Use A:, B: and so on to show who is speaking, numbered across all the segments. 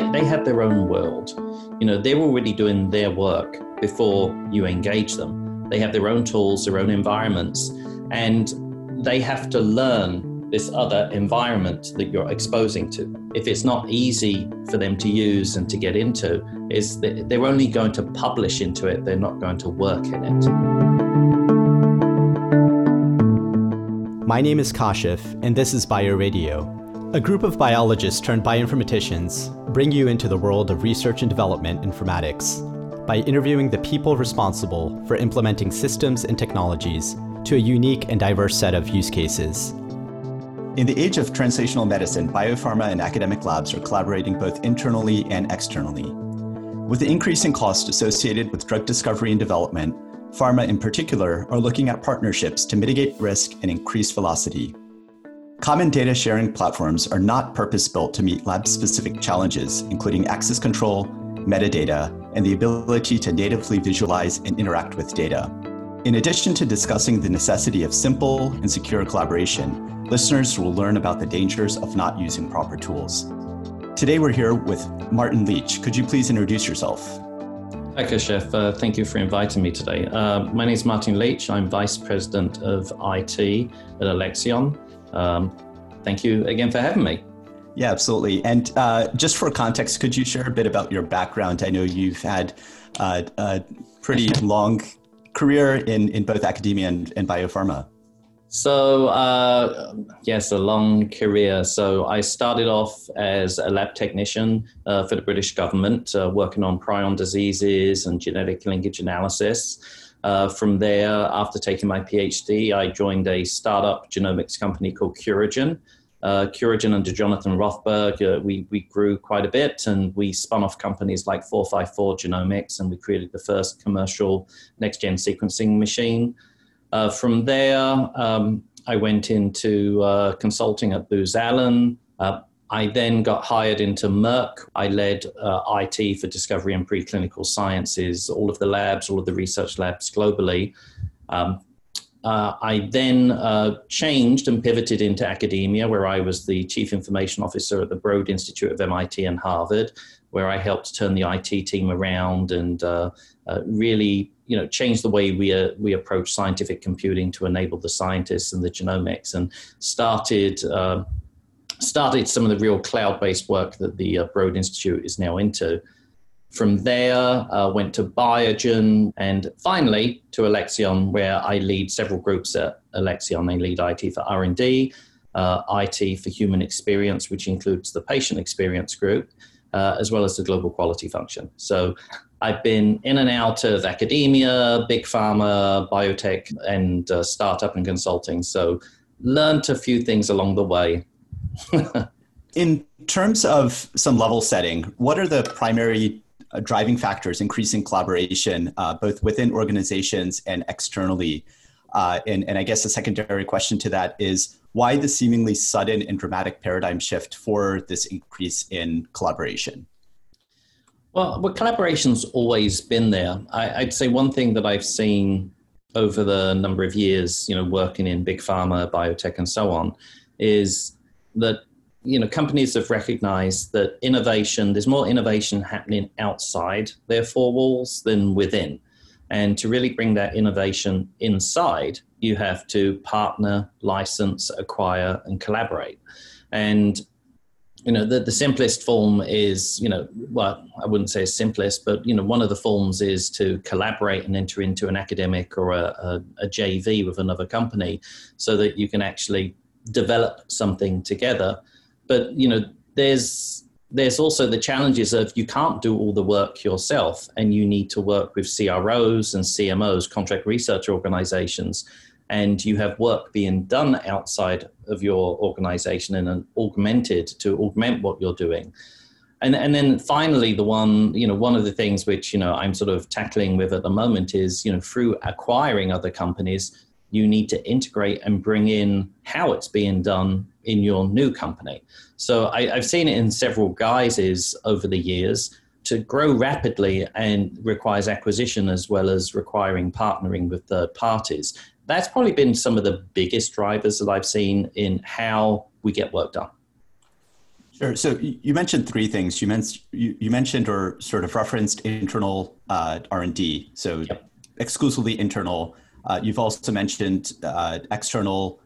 A: they, they have their own world. You know, they're already doing their work before you engage them. They have their own tools, their own environments, and they have to learn this other environment that you're exposing to. If it's not easy for them to use and to get into, is they're only going to publish into it, they're not going to work in it.
B: My name is Kashif, and this is BioRadio. A group of biologists turned bioinformaticians bring you into the world of research and development informatics by interviewing the people responsible for implementing systems and technologies to a unique and diverse set of use cases.
C: In the age of translational medicine, biopharma and academic labs are collaborating both internally and externally. With the increasing cost associated with drug discovery and development, pharma in particular are looking at partnerships to mitigate risk and increase velocity. Common data sharing platforms are not purpose built to meet lab specific challenges, including access control, metadata, and the ability to natively visualize and interact with data. In addition to discussing the necessity of simple and secure collaboration, listeners will learn about the dangers of not using proper tools. Today we're here with Martin Leach. Could you please introduce yourself?
A: Hi, Kashif. Uh, thank you for inviting me today. Uh, my name is Martin Leach. I'm Vice President of IT at Alexion. Um, thank you again for having me.
C: Yeah, absolutely. And uh, just for context, could you share a bit about your background? I know you've had uh, a pretty long career in, in both academia and, and biopharma.
A: So, uh, yes, a long career. So, I started off as a lab technician uh, for the British government, uh, working on prion diseases and genetic linkage analysis. Uh, from there, after taking my PhD, I joined a startup genomics company called Curagen. Uh, Curagen under Jonathan Rothberg, uh, we, we grew quite a bit and we spun off companies like 454 Genomics and we created the first commercial next gen sequencing machine. Uh, from there, um, I went into uh, consulting at Booz Allen. I then got hired into Merck. I led uh, IT for discovery and preclinical sciences, all of the labs, all of the research labs globally. Um, uh, I then uh, changed and pivoted into academia, where I was the chief information officer at the Broad Institute of MIT and Harvard, where I helped turn the IT team around and uh, uh really, you know, change the way we uh, we approach scientific computing to enable the scientists and the genomics, and started started some of the real cloud-based work that the uh, Broad Institute is now into. From there, uh, went to Biogen, and finally to Alexion, where I lead several groups at Alexion. They lead IT for R&D, uh, IT for human experience, which includes the patient experience group, uh, as well as the global quality function. So I've been in and out of academia, big pharma, biotech, and uh, startup and consulting. So learned a few things along the way
C: in terms of some level setting, what are the primary uh, driving factors increasing collaboration uh, both within organizations and externally? Uh, and, and I guess a secondary question to that is why the seemingly sudden and dramatic paradigm shift for this increase in collaboration?
A: Well, well collaboration's always been there. I, I'd say one thing that I've seen over the number of years, you know, working in big pharma, biotech, and so on, is that you know companies have recognized that innovation there's more innovation happening outside their four walls than within. And to really bring that innovation inside you have to partner license acquire and collaborate. And you know the, the simplest form is you know well i wouldn't say simplest but you know one of the forms is to collaborate and enter into an academic or a, a, a jv with another company so that you can actually develop something together. But you know, there's there's also the challenges of you can't do all the work yourself, and you need to work with CROs and CMOs, contract research organizations, and you have work being done outside of your organization and augmented to augment what you're doing. And, and then finally, the one, you know, one of the things which, you know, I'm sort of tackling with at the moment is, you know, through acquiring other companies, you need to integrate and bring in how it's being done in your new company. So I, have seen it in several guises over the years. To grow rapidly and requires acquisition as well as requiring partnering with third parties. That's probably been some of the biggest drivers that I've seen in how we get work done.
C: Sure. So you mentioned three things. You, men- you, you mentioned or sort of referenced internal uh, R&D, so yep. exclusively internal. Uh, you've also mentioned uh, external,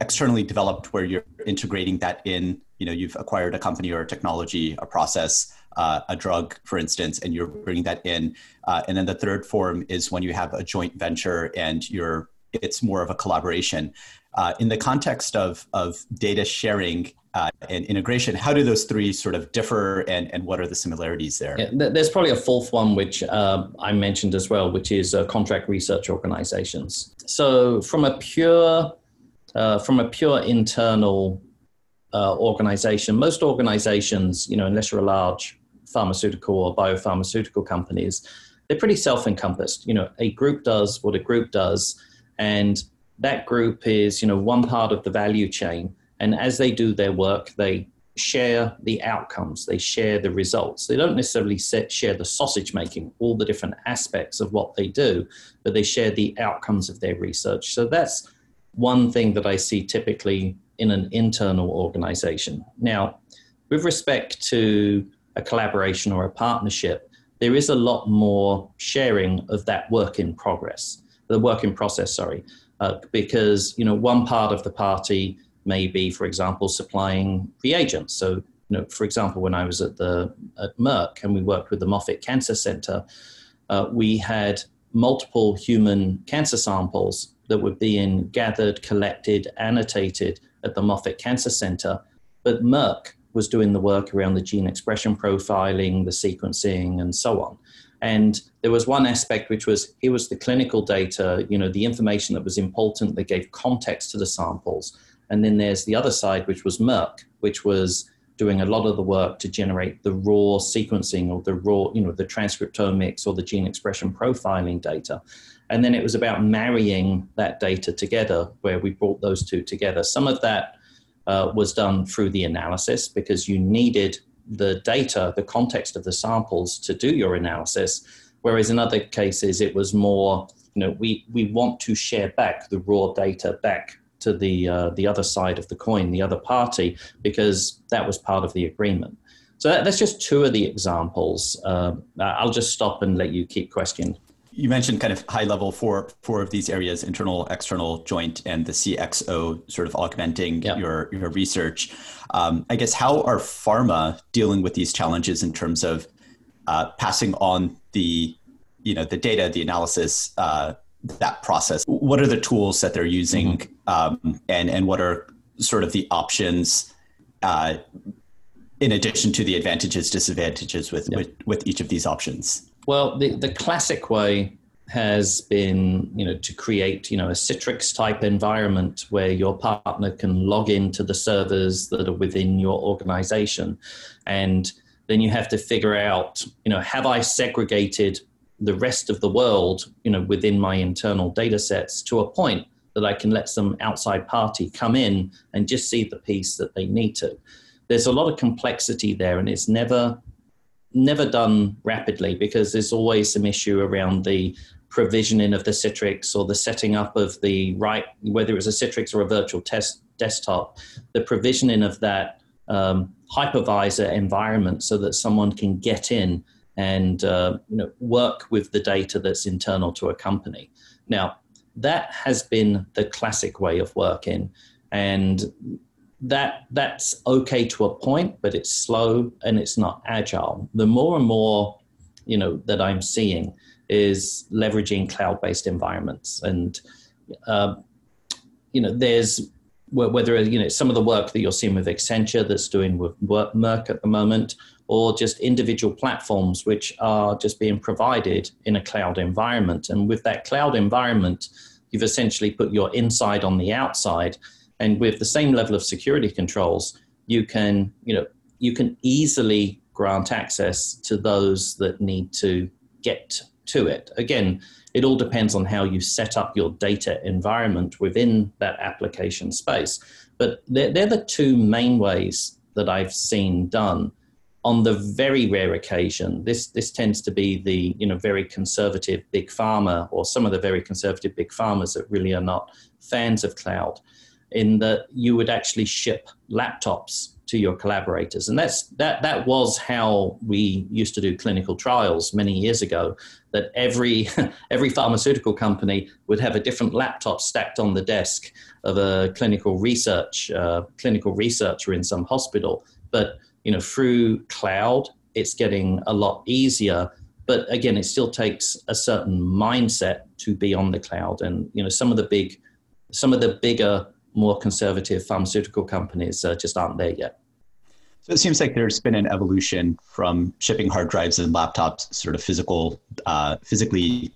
C: externally developed, where you're integrating that in. You know, you've acquired a company or a technology, a process, uh, a drug, for instance, and you're bringing that in. Uh, and then the third form is when you have a joint venture and you're it's more of a collaboration. Uh, in the context of, of data sharing uh, and integration, how do those three sort of differ and, and what are the similarities there?
A: Yeah, there's probably a fourth one, which uh, I mentioned as well, which is uh, contract research organizations. So from a pure, uh, from a pure internal uh, organization, most organizations, you know, unless you're a large pharmaceutical or biopharmaceutical companies, they're pretty self-encompassed. You know, a group does what a group does, and that group is, you know, one part of the value chain. And as they do their work, they share the outcomes, they share the results. They don't necessarily set, share the sausage making, all the different aspects of what they do, but they share the outcomes of their research. So that's one thing that I see typically in an internal organization. Now, with respect to a collaboration or a partnership, there is a lot more sharing of that work in progress, the work in process, sorry uh, because you know one part of the party may be, for example, supplying reagents. So, you know, for example, when I was at the at Merck and we worked with the Moffitt Cancer Center, uh, we had multiple human cancer samples that were being gathered, collected, annotated at the Moffitt Cancer Center, but Merck was doing the work around the gene expression profiling, the sequencing, and so on. And there was one aspect which was here was the clinical data, you know, the information that was important that gave context to the samples. And then there's the other side, which was Merck, which was doing a lot of the work to generate the raw sequencing or the raw, you know, the transcriptomics or the gene expression profiling data. And then it was about marrying that data together, where we brought those two together. Some of that uh, was done through the analysis because you needed the data, the context of the samples to do your analysis. Whereas in other cases, it was more, you know, we, we want to share back the raw data back to the, uh, the other side of the coin, the other party, because that was part of the agreement. So that, that's just two of the examples. Uh, I'll just stop and let you keep questioning
C: you mentioned kind of high level four four of these areas internal external joint and the cxo sort of augmenting yep. your your research um, i guess how are pharma dealing with these challenges in terms of uh, passing on the you know the data the analysis uh, that process what are the tools that they're using mm-hmm. um, and and what are sort of the options uh, in addition to the advantages disadvantages with, yep. with with each of these options
A: well, the, the classic way has been, you know, to create, you know, a Citrix type environment where your partner can log into the servers that are within your organization. And then you have to figure out, you know, have I segregated the rest of the world, you know, within my internal data sets to a point that I can let some outside party come in and just see the piece that they need to. There's a lot of complexity there, and it's never never done rapidly because there's always some issue around the provisioning of the Citrix or the setting up of the right, whether it's a Citrix or a virtual test desktop, the provisioning of that um, hypervisor environment so that someone can get in and uh, you know, work with the data that's internal to a company. Now, that has been the classic way of working. And that that's okay to a point, but it's slow and it's not agile. The more and more, you know, that I'm seeing is leveraging cloud-based environments, and uh, you know, there's whether you know some of the work that you're seeing with Accenture that's doing with Merck at the moment, or just individual platforms which are just being provided in a cloud environment. And with that cloud environment, you've essentially put your inside on the outside and with the same level of security controls, you can, you know, you can easily grant access to those that need to get to it. Again, it all depends on how you set up your data environment within that application space. But they're, they're the two main ways that I've seen done. On the very rare occasion, this this tends to be the you know very conservative big pharma or some of the very conservative big pharmas that really are not fans of cloud in that you would actually ship laptops to your collaborators. And that's that that was how we used to do clinical trials many years ago. That every every pharmaceutical company would have a different laptop stacked on the desk of a clinical research uh, clinical researcher in some hospital. But you know, through cloud, it's getting a lot easier. But again, it still takes a certain mindset to be on the cloud. And you know, some of the big some of the bigger more conservative pharmaceutical companies uh, just aren't there yet.
C: So it seems like there's been an evolution from shipping hard drives and laptops, sort of physical, uh, physically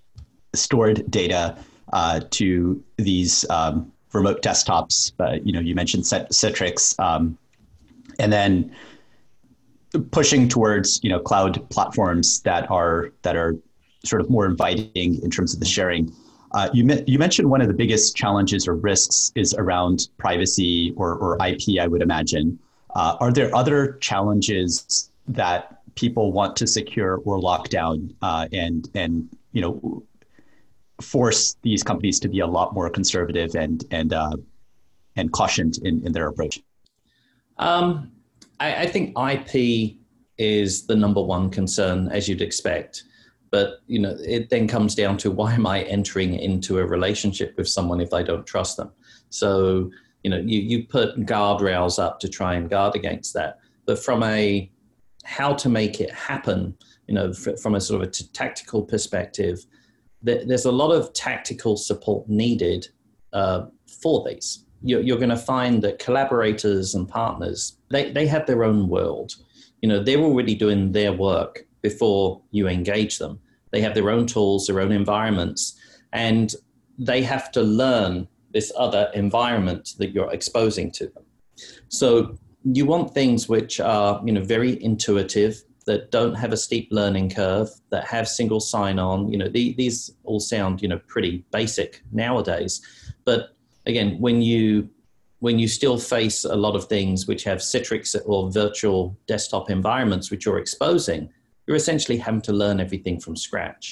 C: stored data, uh, to these um, remote desktops. Uh, you know, you mentioned Citrix, um, and then pushing towards you know cloud platforms that are that are sort of more inviting in terms of the sharing. Uh, you, you mentioned one of the biggest challenges or risks is around privacy or, or IP, I would imagine. Uh, are there other challenges that people want to secure or lock down uh, and, and you know, force these companies to be a lot more conservative and, and, uh, and cautioned in, in their approach?
A: Um, I, I think IP is the number one concern, as you'd expect but you know it then comes down to why am i entering into a relationship with someone if i don't trust them so you know you, you put guardrails up to try and guard against that. But from a how to make it happen you know from a sort of a t- tactical perspective there's a lot of tactical support needed uh, for these. You're, you're going to find that collaborators and partners they, they have their own world. You know they're already doing their work before you engage them. They have their own tools, their own environments, and they have to learn this other environment that you're exposing to them. So you want things which are, you know, very intuitive, that don't have a steep learning curve, that have single sign-on. You know, the, these all sound, you know, pretty basic nowadays. But again, when you when you still face a lot of things which have Citrix or virtual desktop environments which you're exposing, you're essentially having to learn everything from scratch.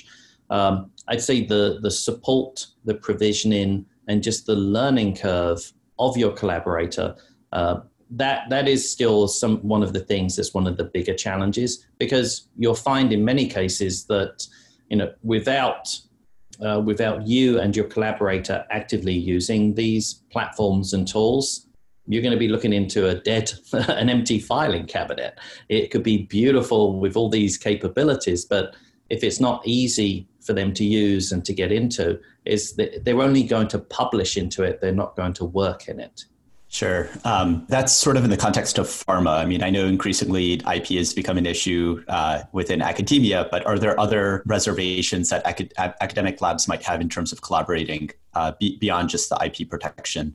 A: Um, I'd say the the support, the provisioning, and just the learning curve of your collaborator. Uh, that that is still some one of the things that's one of the bigger challenges because you'll find in many cases that you know without uh, without you and your collaborator actively using these platforms and tools, you're going to be looking into a dead, an empty filing cabinet. It could be beautiful with all these capabilities, but if it's not easy for them to use and to get into, is that they're only going to publish into it. They're not going to work in it.
C: Sure. Um, that's sort of in the context of pharma. I mean, I know increasingly IP has become an issue uh, within academia, but are there other reservations that acad- academic labs might have in terms of collaborating uh, be- beyond just the IP protection?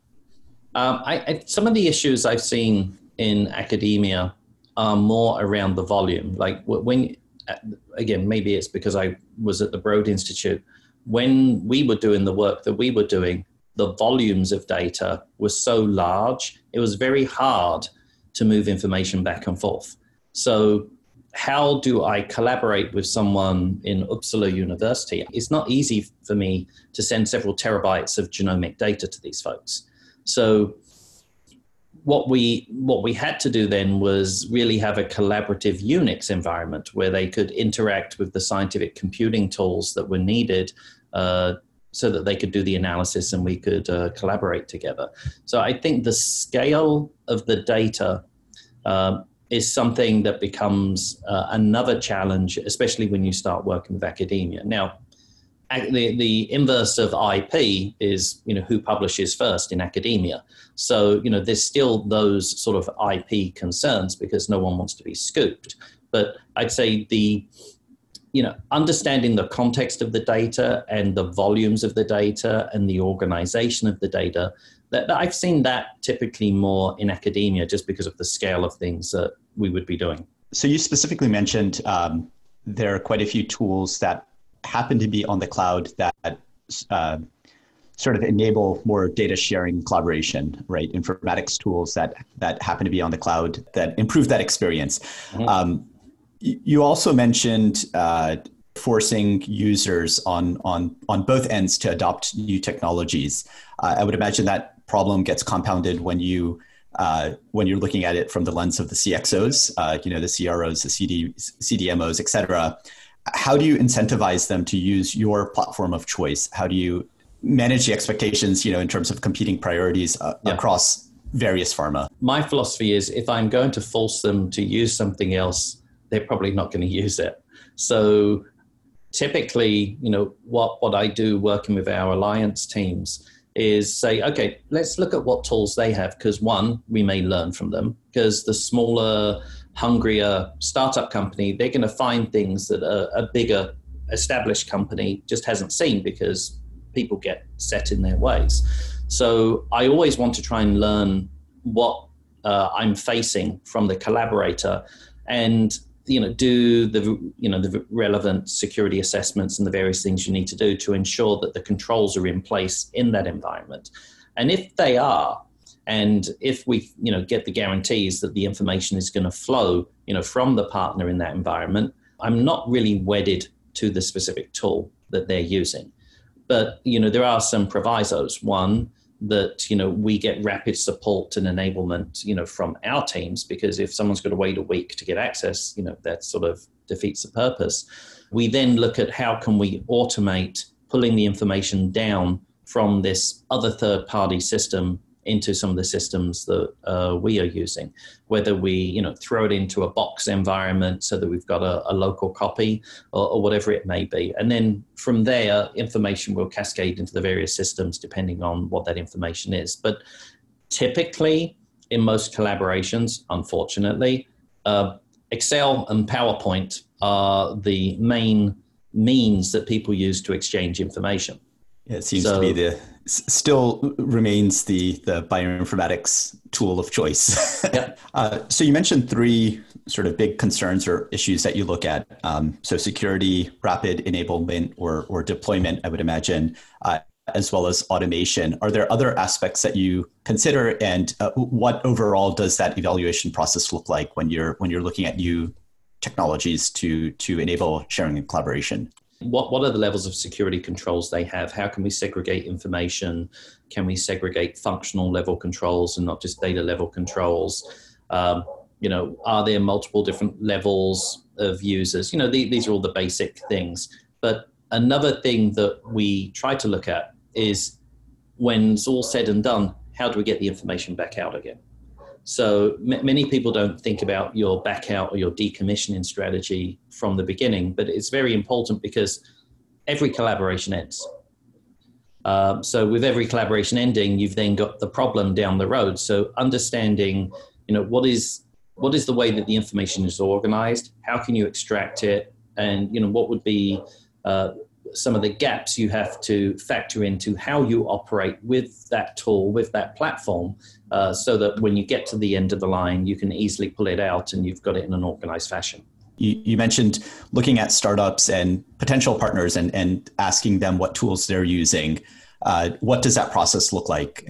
A: Um, I, I, some of the issues I've seen in academia are more around the volume. Like when, again, maybe it's because I was at the Broad Institute. When we were doing the work that we were doing, the volumes of data were so large, it was very hard to move information back and forth. So, how do I collaborate with someone in Uppsala University? It's not easy for me to send several terabytes of genomic data to these folks. So what we what we had to do then was really have a collaborative Unix environment where they could interact with the scientific computing tools that were needed uh, so that they could do the analysis and we could uh, collaborate together. So I think the scale of the data um, is something that becomes uh, another challenge, especially when you start working with academia. Now, the, the inverse of IP is, you know, who publishes first in academia. So, you know, there's still those sort of IP concerns because no one wants to be scooped. But I'd say the, you know, understanding the context of the data and the volumes of the data and the organization of the data, that, that I've seen that typically more in academia just because of the scale of things that we would be doing.
C: So you specifically mentioned um, there are quite a few tools that happen to be on the cloud that uh, sort of enable more data sharing collaboration, right? Informatics tools that that happen to be on the cloud that improve that experience. Mm-hmm. Um, you also mentioned uh, forcing users on on on both ends to adopt new technologies. Uh, I would imagine that problem gets compounded when you uh, when you're looking at it from the lens of the CXOs, uh, you know, the CROs, the CD, CDMOs, et cetera. How do you incentivize them to use your platform of choice? How do you manage the expectations, you know, in terms of competing priorities uh, yeah. across various pharma?
A: My philosophy is if I'm going to force them to use something else, they're probably not going to use it. So typically, you know, what, what I do working with our alliance teams is say, okay, let's look at what tools they have because one, we may learn from them because the smaller, hungrier startup company, they're going to find things that a, a bigger established company just hasn't seen because people get set in their ways. So I always want to try and learn what uh, I'm facing from the collaborator and you know do the you know the relevant security assessments and the various things you need to do to ensure that the controls are in place in that environment and if they are and if we you know get the guarantees that the information is going to flow you know from the partner in that environment i'm not really wedded to the specific tool that they're using. But you know there are some provisos. One that you know we get rapid support and enablement you know from our teams because if someone's got to wait a week to get access you know that sort of defeats the purpose. We then look at how can we automate pulling the information down from this other third party system into some of the systems that uh, we are using, whether we you know throw it into a box environment so that we've got a, a local copy or, or, whatever it may be, and then from there information will cascade into the various systems depending on what that information is. But typically, in most collaborations, unfortunately, uh, Excel and PowerPoint are the main means that people use to exchange information.
C: Yeah, it seems so, to be the still remains the the bioinformatics tool of choice. Yeah. uh, so you mentioned three sort of big concerns or issues that you look at. Um, so security, rapid enablement, or or deployment. I would imagine. Uh, as well as automation. Are there other aspects that you consider, and uh, what overall does that evaluation process look like when you're when you're looking at new technologies to to enable sharing and collaboration?
A: What what are the levels of security controls they have? How can we segregate information? Can we segregate functional level controls and not just data level controls? Um, you know are there multiple different levels of users? You know the, these are all the basic things. But another thing that we try to look at is when it's all said and done how do we get the information back out again so m- many people don't think about your back out or your decommissioning strategy from the beginning, but it's very important because every collaboration ends. Um, so with every collaboration ending, you've then got the problem down the road. So understanding, you know, what is what is the way that the information is organized? How can you extract it? And you know, what would be uh, some of the gaps you have to factor into how you operate with that tool, with that platform, uh, so that when you get to the end of the line, you can easily pull it out and you've got it in an organized fashion.
C: You, you mentioned looking at startups and potential partners and, and asking them what tools they're using. Uh, what does that process look like?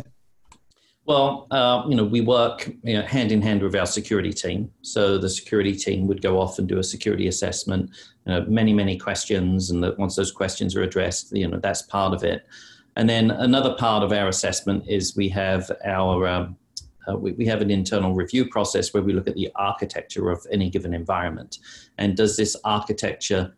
A: Well, uh, you know, we work you know, hand in hand with our security team. So the security team would go off and do a security assessment, you know, many, many questions, and that once those questions are addressed, you know, that's part of it. And then another part of our assessment is we have our um, uh, we, we have an internal review process where we look at the architecture of any given environment, and does this architecture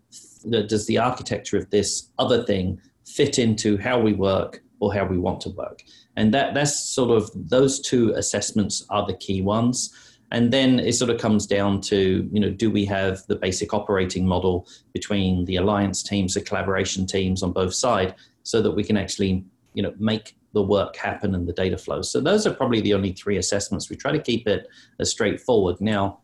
A: does the architecture of this other thing fit into how we work or how we want to work? And that that's sort of those two assessments are the key ones. And then it sort of comes down to, you know, do we have the basic operating model between the alliance teams, the collaboration teams on both sides, so that we can actually, you know, make the work happen and the data flow. So those are probably the only three assessments. We try to keep it as straightforward. Now,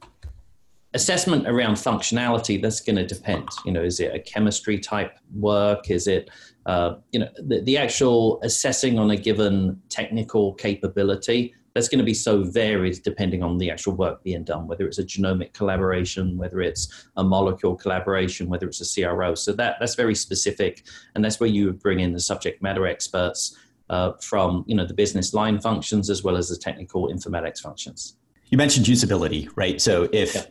A: assessment around functionality that's going to depend you know is it a chemistry type work is it uh, you know, the, the actual assessing on a given technical capability, that's going to be so varied depending on the actual work being done, whether it's a genomic collaboration, whether it's a molecule collaboration, whether it's a CRO. So that, that's very specific. And that's where you bring in the subject matter experts uh, from, you know, the business line functions as well as the technical informatics functions.
C: You mentioned usability, right? So if yeah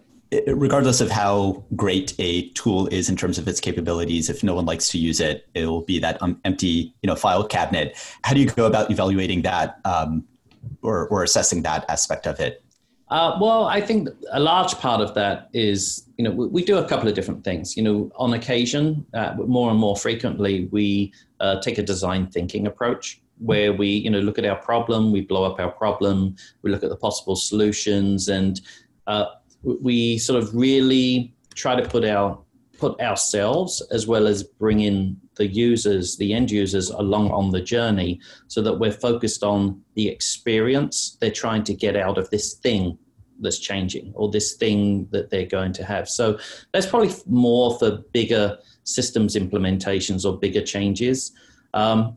C: regardless of how great a tool is in terms of its capabilities, if no one likes to use it, it will be that um, empty, you know, file cabinet. How do you go about evaluating that? Um, or, or assessing that aspect of it?
A: Uh, well, I think a large part of that is, you know, we, we do a couple of different things. You know, on occasion, uh, more and more frequently, we uh, take a design thinking approach where we, you know, look at our problem, we blow up our problem, we look at the possible solutions, and uh, we sort of really try to put our put ourselves as well as bring in the users, the end users along on the journey so that we're focused on the experience they're trying to get out of this thing that's changing or this thing that they're going to have. So that's probably more for bigger systems implementations or bigger changes. Um,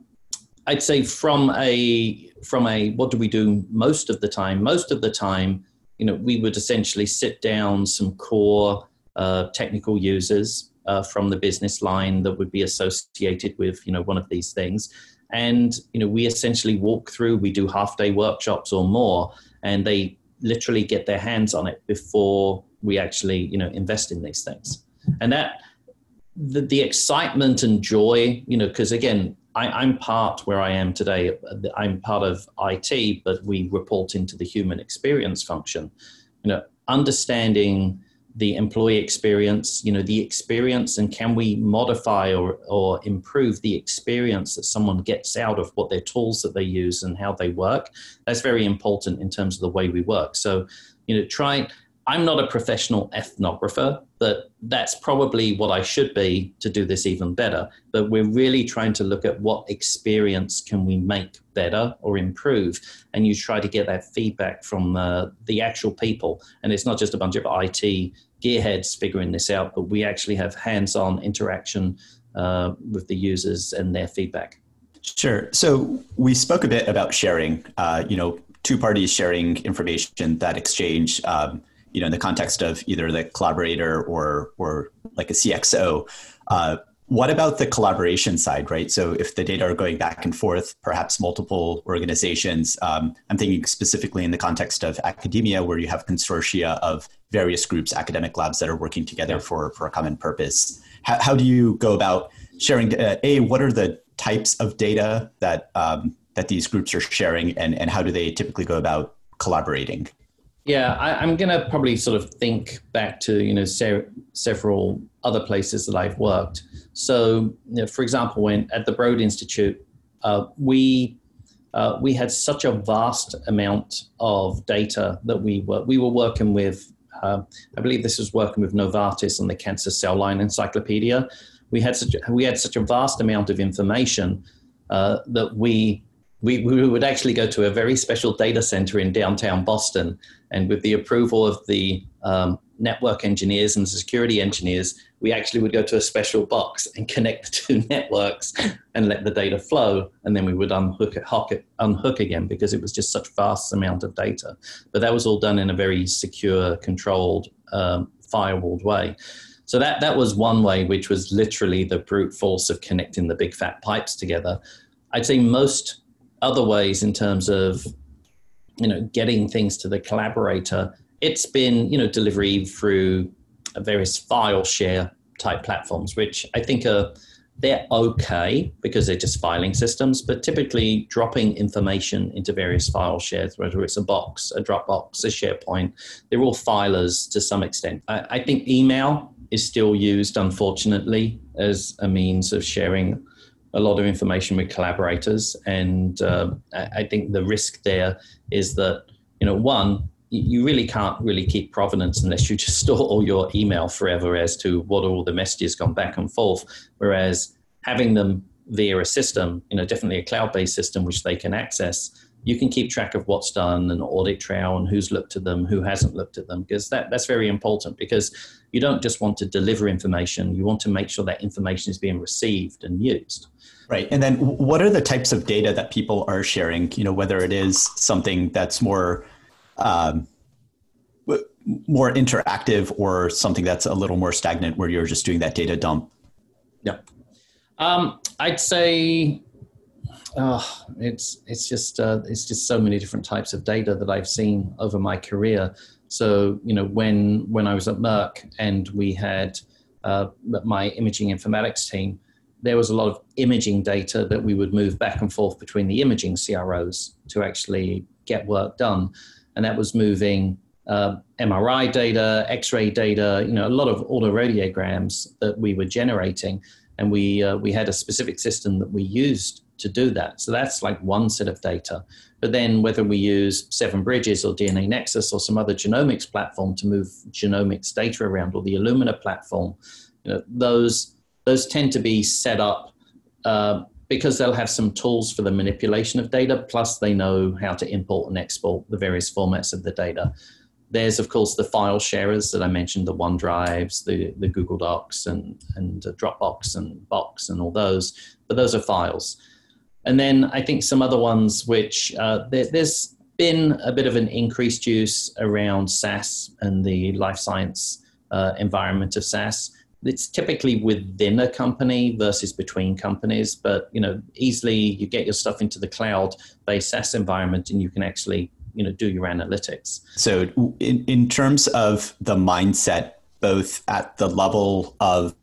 A: I'd say from a from a what do we do most of the time? Most of the time, you know, we would essentially sit down some core uh, technical users uh, from the business line that would be associated with you know one of these things and you know we essentially walk through we do half day workshops or more and they literally get their hands on it before we actually you know invest in these things and that the, the excitement and joy you know because again I, am part where I am today. I'm part of IT, but we report into the human experience function. You know, understanding the employee experience, you know, the experience and can we modify or, or improve the experience that someone gets out of what their tools that they use and how they work. That's very important in terms of the way we work. So, you know, try, I'm not a professional ethnographer, but that's probably what I should be to do this even better. But we're really trying to look at what experience can we make better or improve, and you try to get that feedback from uh, the actual people. And it's not just a bunch of IT gearheads figuring this out, but we actually have hands-on interaction uh, with the users and their feedback.
C: Sure. So we spoke a bit about sharing. Uh, you know, two parties sharing information that exchange. Um, you know, in the context of either the collaborator or or like a CXO. Uh, what about the collaboration side, right? So if the data are going back and forth, perhaps multiple organizations, um, I'm thinking specifically in the context of academia, where you have consortia of various groups, academic labs that are working together for, for a common purpose. How, how do you go about sharing? Uh, a, what are the types of data that um, that these groups are sharing, and, and how do they typically go about collaborating?
A: Yeah, I, am going to probably sort of think back to you know se- several other places that I've worked. So, you know, for example, when at the Broad Institute, uh, we uh, we had such a vast amount of data that we were we were working with. Uh, I believe this was working with Novartis on the cancer cell line encyclopedia. We had such we had such a vast amount of information uh, that we we, we would actually go to a very special data center in downtown Boston. And with the approval of the um, network engineers and security engineers, we actually would go to a special box and connect the two networks and let the data flow. And then we would unhook it, it, unhook again because it was just such vast amount of data. But that was all done in a very secure, controlled, um, firewalled way. So that, that was one way, which was literally the brute force of connecting the big fat pipes together. I'd say most other ways in terms of you know getting things to the collaborator. It's been you know delivery through various file share type platforms which i think are they're okay because they're just filing systems but typically dropping information into various file shares whether it's a box a dropbox a sharepoint they're all filers to some extent. I, I think email is still used unfortunately as a means of sharing a lot of information with collaborators, and uh, I think the risk there is that you know one you really can't really keep provenance unless you just store all your email forever as to what all the messages gone back and forth. Whereas having them via a system, you know, definitely a cloud-based system which they can access, you can keep track of what's done and audit trail and who's looked at them, who hasn't looked at them, because that, that's very important because you don't just want to deliver information, you want to make sure that information is being received and used.
C: Right. And then what are the types of data that people are sharing, you know, whether it is something that's more um, more interactive or something that's a little more stagnant where you're just doing that data dump?
A: Yeah. Um, I'd say oh, it's it's just uh, it's just so many different types of data that I've seen over my career. So you know when when I was at Merck and we had uh, my imaging informatics team, there was a lot of imaging data that we would move back and forth between the imaging CROs to actually get work done. And that was moving uh, MRI data, X-ray data, you know, a lot of autoradiograms that we were generating, and we uh, we had a specific system that we used to do that. So that's like one set of data. But then whether we use Seven Bridges or DNAnexus or some other genomics platform to move genomics data around, or the Illumina platform, you know, those those tend to be set up uh, because they'll have some tools for the manipulation of data. Plus, they know how to import and export the various formats of the data. There's, of course, the file sharers that I mentioned, the OneDrives, the, the Google Docs, and, and Dropbox and Box and all those, but those are files. And then I think some other ones which uh, there, there's been a bit of an increased use around SaaS and the life science uh, environment of SaaS. It's typically within a company versus between companies, but you know, easily you get your stuff into the cloud-based SaaS environment, and you can actually you know do your analytics.
C: So in, in terms of the mindset both at the level of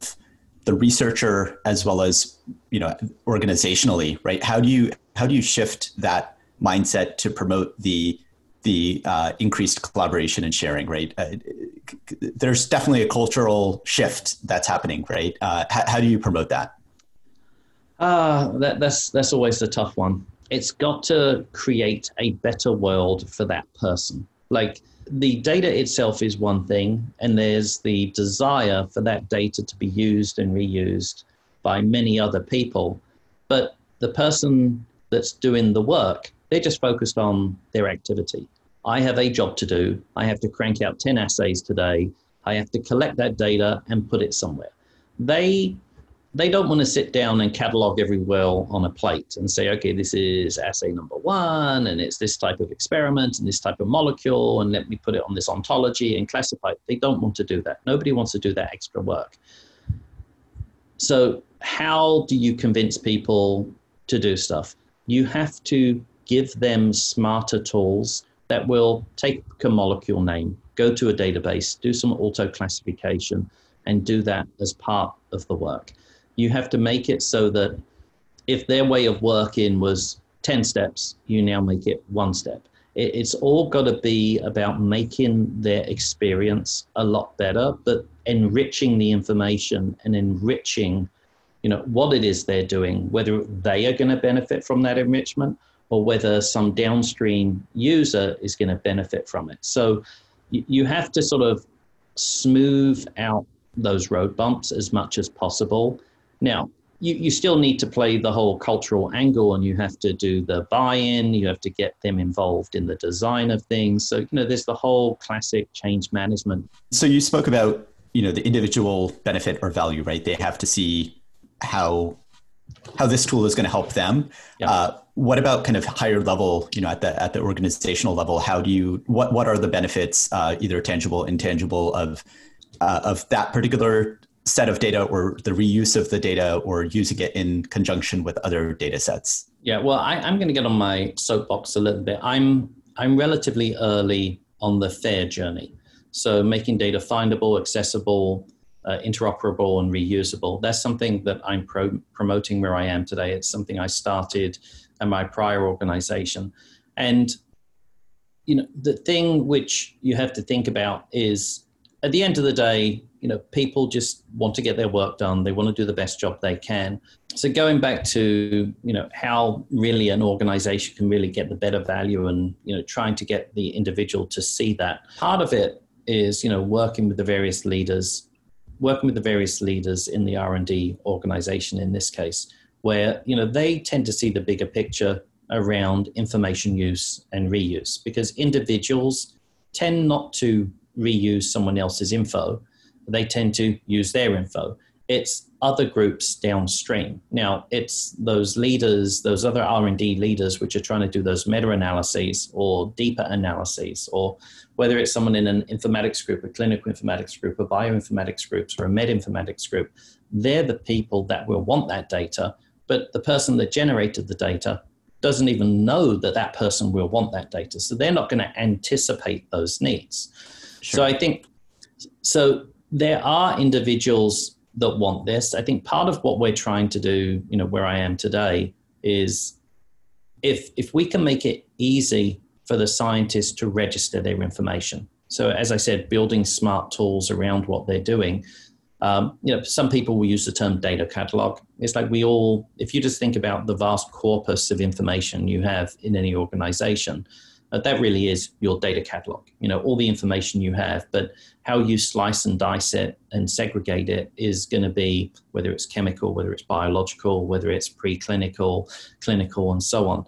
C: the researcher as well as you know organizationally right? How do you how do you shift that mindset to promote the the uh, increased collaboration and sharing right uh, there's definitely a cultural shift that's happening right uh, how, how do you promote that
A: uh, that that's that's always the tough one it's got to create a better world for that person. Like the data itself is one thing, and there's the desire for that data to be used and reused by many other people. But the person that's doing the work, they're just focused on their activity. I have a job to do. I have to crank out 10 assays today. I have to collect that data and put it somewhere. They they don't want to sit down and catalog every well on a plate and say, okay, this is assay number one, and it's this type of experiment and this type of molecule, and let me put it on this ontology and classify it. They don't want to do that. Nobody wants to do that extra work. So, how do you convince people to do stuff? You have to give them smarter tools that will take a molecule name, go to a database, do some auto classification, and do that as part of the work you have to make it so that if their way of working was 10 steps, you now make it one step. It's all got to be about making their experience a lot better, but enriching the information and enriching you know what it is they're doing whether they are going to benefit from that enrichment or whether some downstream user is going to benefit from it. So you, have to sort of smooth out those road bumps as much as possible. Now, you, you still need to play the whole cultural angle and you have to do the buy-in you have to get them involved in the design of things. So you know there's the whole classic change management.
C: So you spoke about you know the individual benefit or value right? They have to see how how this tool is going to help them. Yeah. uh, what about kind of higher level you know at the at the organizational level how do you what what are the benefits uh, either tangible intangible of uh, of that particular set of data or the reuse of the data or using it in conjunction with other data sets?
A: Yeah, well, I, am going to get on my soapbox a little bit. I'm I'm relatively early on the FAIR journey, so making data findable, accessible, uh, interoperable, and reusable. That's something that I'm pro- promoting where I am today. It's something I started in my prior organization, and you know the thing which you have to think about is at the end of the day, you know, people just want to get their work done. They want to do the best job they can. So going back to, you know, how really an organization can really get the better value and, you know, trying to get the individual to see that. Part of it is, you know, working with the various leaders, working with the various leaders in the R&D organization in this case, where, you know, they tend to see the bigger picture around information use and reuse because individuals tend not to reuse someone else's info they tend to use their info. It's other groups downstream. Now, it's those leaders, those other R&D leaders, which are trying to do those meta-analyses or deeper analyses, or whether it's someone in an informatics group, a clinical informatics group, a bioinformatics group, or a med informatics group. They're the people that will want that data, but the person that generated the data doesn't even know that that person will want that data. So they're not going to anticipate those needs. Sure. So I think so there are individuals that want this. I think part of what we're trying to do, you know, where I am today is if if we can make it easy for the scientists to register their information. So, as I said, building smart tools around what they're doing. Um, you know, some people will use the term data catalog. It's like we all, if you just think about the vast corpus of information you have in any organization, uh, that really is your data catalog. You know, all the information you have, but how you slice and dice it and segregate it is going to be whether it's chemical, whether it's biological, whether it's preclinical, clinical, and so on.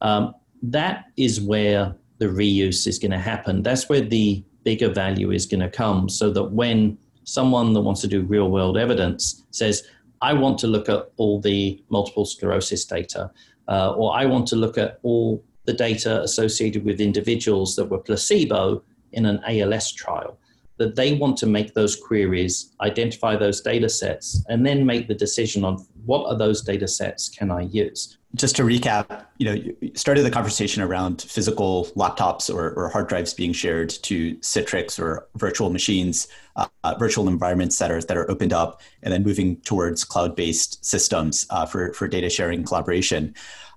A: Um, that is where the reuse is going to happen. That's where the bigger value is going to come. So that when someone that wants to do real world evidence says, I want to look at all the multiple sclerosis data, uh, or I want to look at all the data associated with individuals that were placebo in an ALS trial, that they want to make those queries, identify those data sets, and then make the decision on what are those data sets can I use
C: just to recap, you know, you started the conversation around physical laptops or, or hard drives being shared to Citrix or virtual machines, uh, virtual environments that are that are opened up, and then moving towards cloud-based systems uh, for for data sharing collaboration.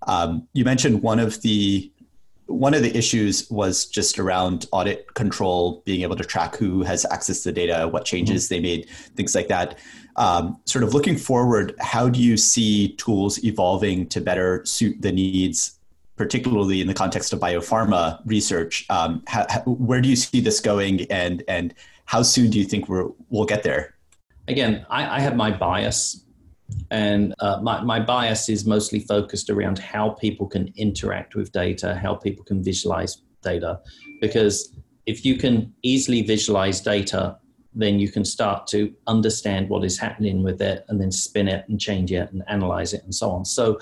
C: Um, you mentioned one of the one of the issues was just around audit control, being able to track who has access to the data, what changes mm-hmm. they made, things like that. Um, sort of looking forward, how do you see tools evolving to better suit the needs, particularly in the context of biopharma research? Um, how, how, where do you see this going, and and how soon do you think we will get there?
A: Again, I, I have my bias and uh, my, my bias is mostly focused around how people can interact with data, how people can visualize data. Because if you can easily visualize data, then you can start to understand what is happening with it and then spin it and change it and analyze it and so on. So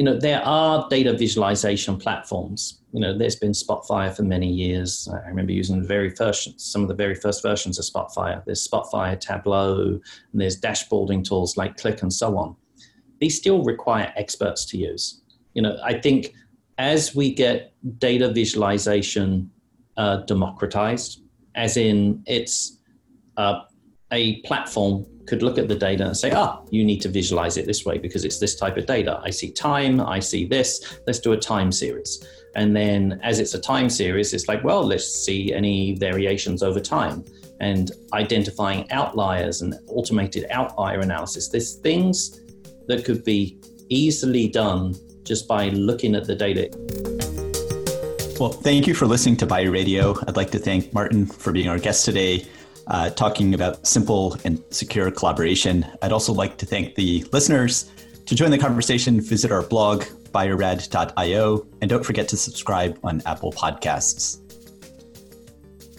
A: you know, there are data visualization platforms. You know, there's been Spotfire for many years. I remember using the very first, some of the very first versions of Spotfire. There's Spotfire, Tableau, and there's dashboarding tools like Qlik and so on. These still require experts to use. You know, I think as we get data visualization uh, democratized, as in it's uh, a platform could look at the data and say, ah, you need to visualize it this way because it's this type of data. I see time, I see this, let's do a time series. And then as it's a time series, it's like, well, let's see any variations over time and identifying outliers and automated outlier analysis. There's things that could be easily done just by looking at the data.
C: Well, thank you for listening to Bio Radio. I'd like to thank Martin for being our guest today uh, talking about simple and secure collaboration. I'd also like to thank the listeners. To join the conversation, visit our blog, biorad.io, and don't forget to subscribe on Apple Podcasts.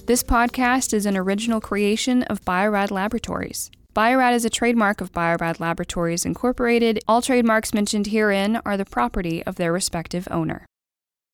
D: This podcast is an original creation of Biorad Laboratories. Biorad is a trademark of Biorad Laboratories Incorporated. All trademarks mentioned herein are the property of their respective owner.